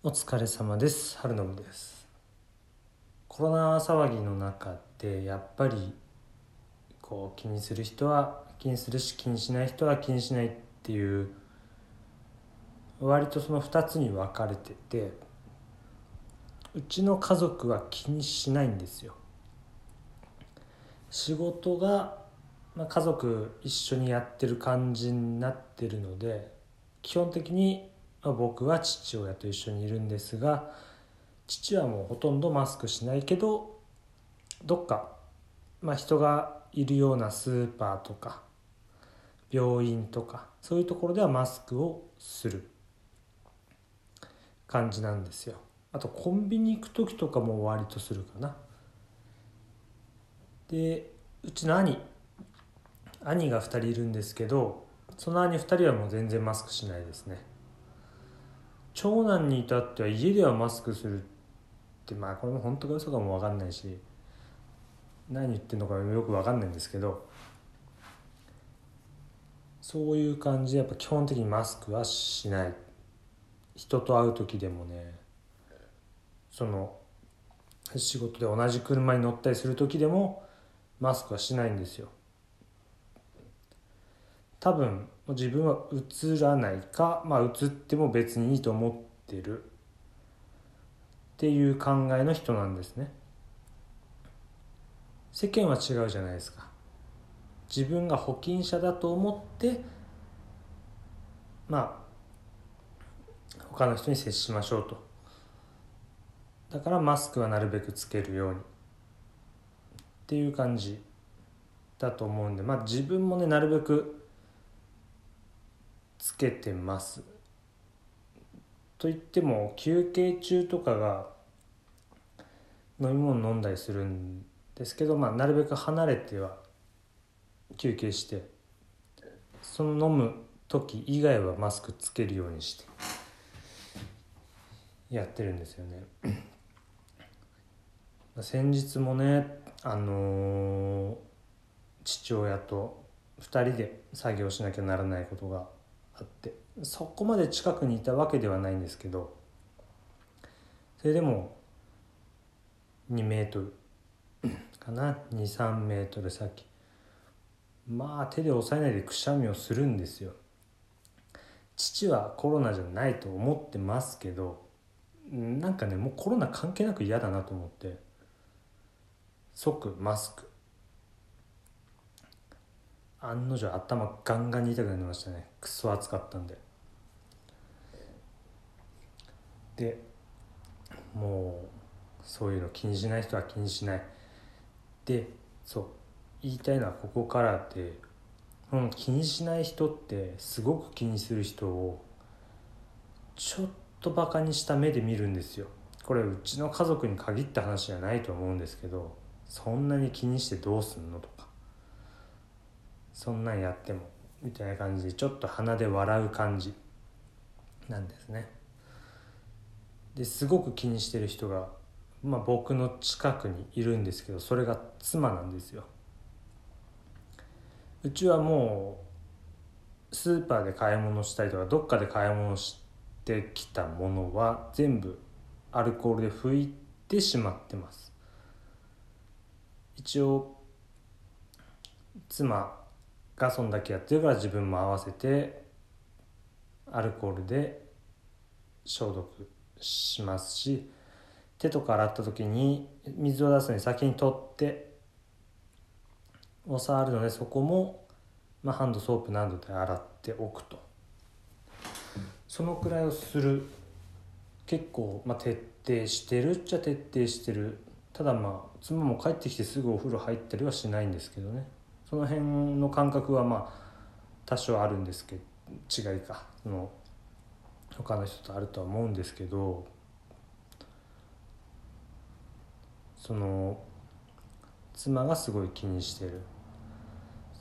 お疲れ様です。春信です。コロナ騒ぎの中でやっぱりこう気にする人は気にするし気にしない人は気にしないっていう割とその2つに分かれててうちの家族は気にしないんですよ。仕事が、まあ、家族一緒にやってる感じになってるので基本的に僕は父親と一緒にいるんですが父はもうほとんどマスクしないけどどっか、まあ、人がいるようなスーパーとか病院とかそういうところではマスクをする感じなんですよ。あとコンビニ行く時とかも割とするかな。でうちの兄兄が2人いるんですけどその兄2人はもう全然マスクしないですね。長男に至っては家ではマスクするってまあこれも本当か嘘かも分かんないし何言ってんのかよく分かんないんですけどそういう感じでやっぱ基本的にマスクはしない。人と会う時でもねその仕事で同じ車に乗ったりする時でもマスクはしないんですよ。多分自分は映らないかまあ映っても別にいいと思ってる。っていう考えの人なんですね。世間は違うじゃないですか。自分が保険者だと思ってまあ他の人に接しましょうと。だからマスクはなるべくつけるように。っていう感じだと思うんでまあ自分もねなるべくつけてます。と言っても休憩中とかが飲み物飲んだりするんですけど、まあ、なるべく離れては休憩してその飲む時以外はマスクつけるようにしてやってるんですよね。先日もねあのー、父親と2人で作業しなきゃならないことがあって。そこまで近くにいたわけではないんですけど。それでも2メートル。かな？23メートル先。まあ手で押さえないでくしゃみをするんですよ。父はコロナじゃないと思ってますけどなんかねもうコロナ関係なく嫌だなと思って。即マスク。案の定頭ガンガンに痛くなりましたね。くそ暑かったんで。でもうそういうの気にしない人は気にしない。でそう言いたいのはここからで、うん、気にしない人ってすごく気にする人をちょっとバカにした目で見るんですよ。これうちの家族に限った話じゃないと思うんですけどそんなに気にしてどうすんのとか。そんなんやってもみたいな感じでちょっと鼻で笑う感じなんですね。ですごく気にしてる人が、まあ、僕の近くにいるんですけどそれが妻なんですよ。うちはもうスーパーで買い物したりとかどっかで買い物してきたものは全部アルコールで拭いてしまってます。一応妻がそんだけやってるから自分も合わせてアルコールで消毒しますし手とか洗った時に水を出すのに先に取ってお触るのでそこも、まあ、ハンドソープなどで洗っておくと。そのくらいをする。結構、まあ、徹底してるっちゃ徹底してる。ただまあ妻も帰ってきてすぐお風呂入ったりはしないんですけどね。その辺の感覚はまあ多少あるんですけど違いかその他の人とあるとは思うんですけどその妻がすごい気にしてる。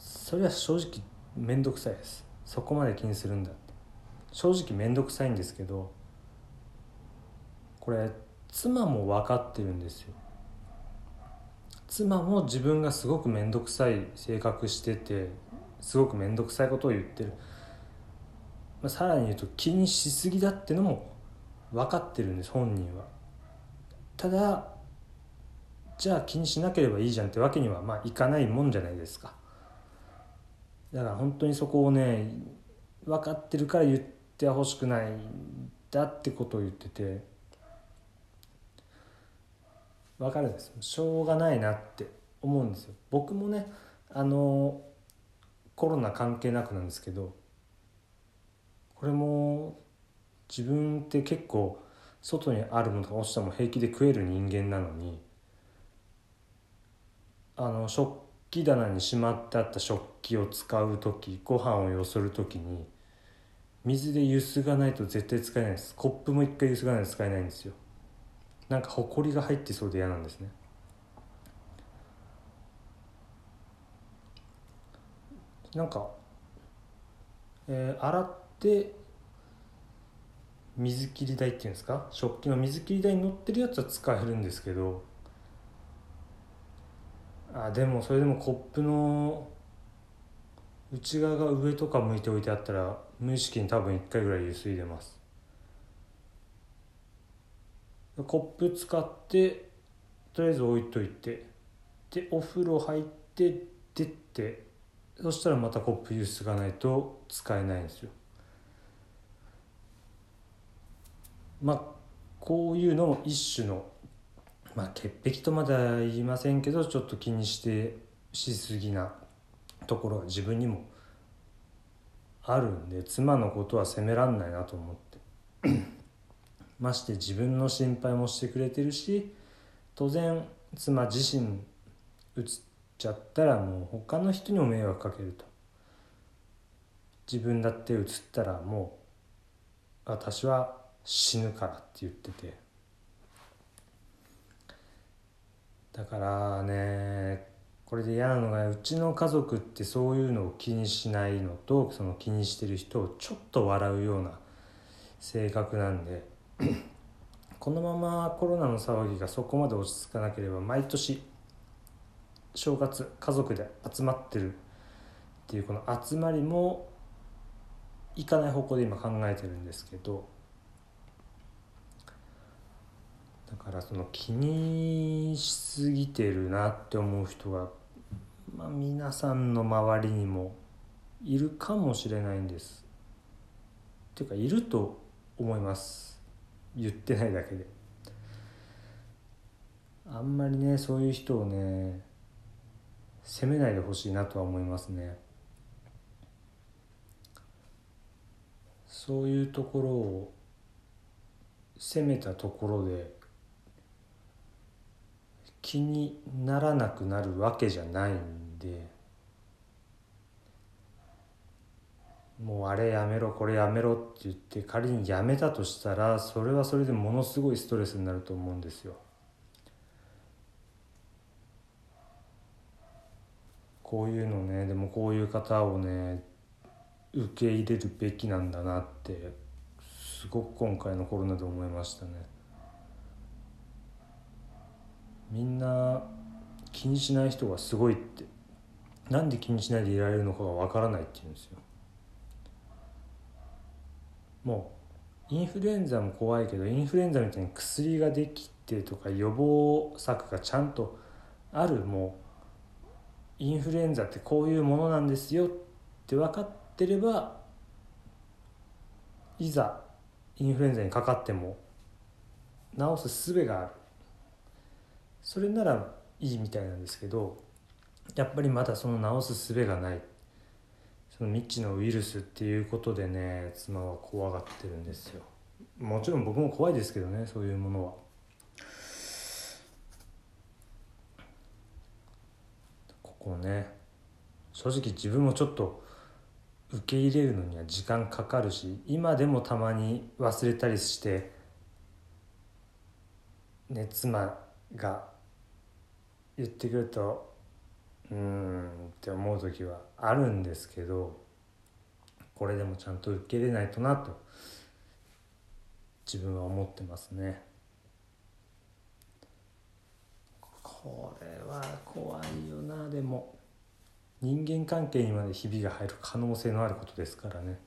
それは正直面倒くさいです。そこまで気にするんだって。正直面倒くさいんですけどこれ妻も分かってるんですよ。妻も自分がすごく面倒くさい性格しててすごく面倒くさいことを言ってる、まあ、さらに言うと気にしすぎだってのも分かってるんです本人は。ただじゃあ気にしなければいいじゃんってわけにはまあいかないもんじゃないですか。だから本当にそこをね分かってるから言ってほしくないだってことを言ってて。分かるんです。しょうがないなって思うんですよ。僕もねあのコロナ関係なくなんですけどこれも自分って結構外にあるものとか落ちたも平気で食える人間なのにあの食器棚にしまってあった食器を使う時ご飯をよそる時に水でゆすがないと絶対使えないです。コップも一回ゆすがないと使えないんですよ。なんかほこりが入ってそうで嫌なんですね。なんか、えー、洗って水切り台っていうんですか？食器の水切り台に乗ってるやつは使えるんですけどあでもそれでもコップの内側が上とか向いておいてあったら無意識に多分1回ぐらいゆすいでます。コップ使ってとりあえず置いといてでお風呂入って出てそしたらまたコップゆすがないと使えないんですよ。まあこういうのも一種のまあ潔癖とまでは言いませんけどちょっと気にしてしすぎなところが自分にもあるんで妻のことは責めらんないなと思って。まして自分の心配もしてくれてるし当然妻自身うつっちゃったらもう他の人にも迷惑かけると。自分だってうつったらもう私は死ぬからって言ってて。だからねこれで嫌なのがうちの家族ってそういうのを気にしないのとその気にしてる人をちょっと笑うような性格なんで。このままコロナの騒ぎがそこまで落ち着かなければ毎年正月家族で集まってるっていうこの集まりもいかない方向で今考えてるんですけどだからその気にしすぎてるなって思う人が、まあ、皆さんの周りにもいるかもしれないんです。っていうかいると思います言ってないだけで。あんまりねそういう人をね責めないでほしいなとは思いますね。そういうところを責めたところで気にならなくなるわけじゃないんでもうあれやめろこれやめろって言って仮にやめたとしたらそれはそれでものすごいストレスになると思うんですよ。こういうのねでもこういう方をね受け入れるべきなんだなってすごく今回のコロナで思いましたね。みんな気にしない人がすごいってなんで気にしないでいられるのかがわからないって言うんですよもうインフルエンザも怖いけどインフルエンザみたいに薬ができてとか予防策がちゃんとあるもうインフルエンザってこういうものなんですよって分かってればいざインフルエンザにかかっても治す術がある。それならいいみたいなんですけどやっぱりまだその治す術がない。その未知のウイルスっていうことでね妻は怖がってるんですよ。もちろん僕も怖いですけどねそういうものは。ここね正直自分もちょっと受け入れるのには時間かかるし今でもたまに忘れたりしてね妻が言ってくるとうんって思う時はあるんですけどこれでもちゃんと受け入れないとなと自分は思ってますね。これは怖いよなでも。人間関係にまでひびが入る可能性のあることですからね。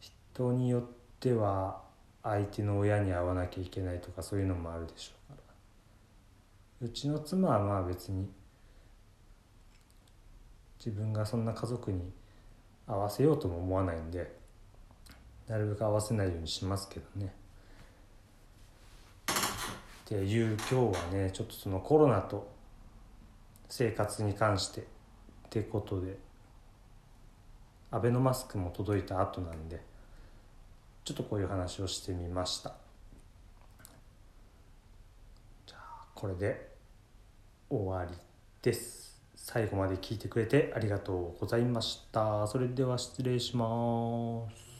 人によっては相手の親に会わなきゃいけないとかそういうのもあるでしょうからうちの妻はまあ別に自分がそんな家族に合わせようとも思わないんでなるべく合わせないようにしますけどね。っていう今日はねちょっとそのコロナと生活に関してってことでアベノマスクも届いた後なんでちょっとこういう話をしてみましたじゃあこれで終わりです。最後まで聞いてくれてありがとうございました。それでは失礼します。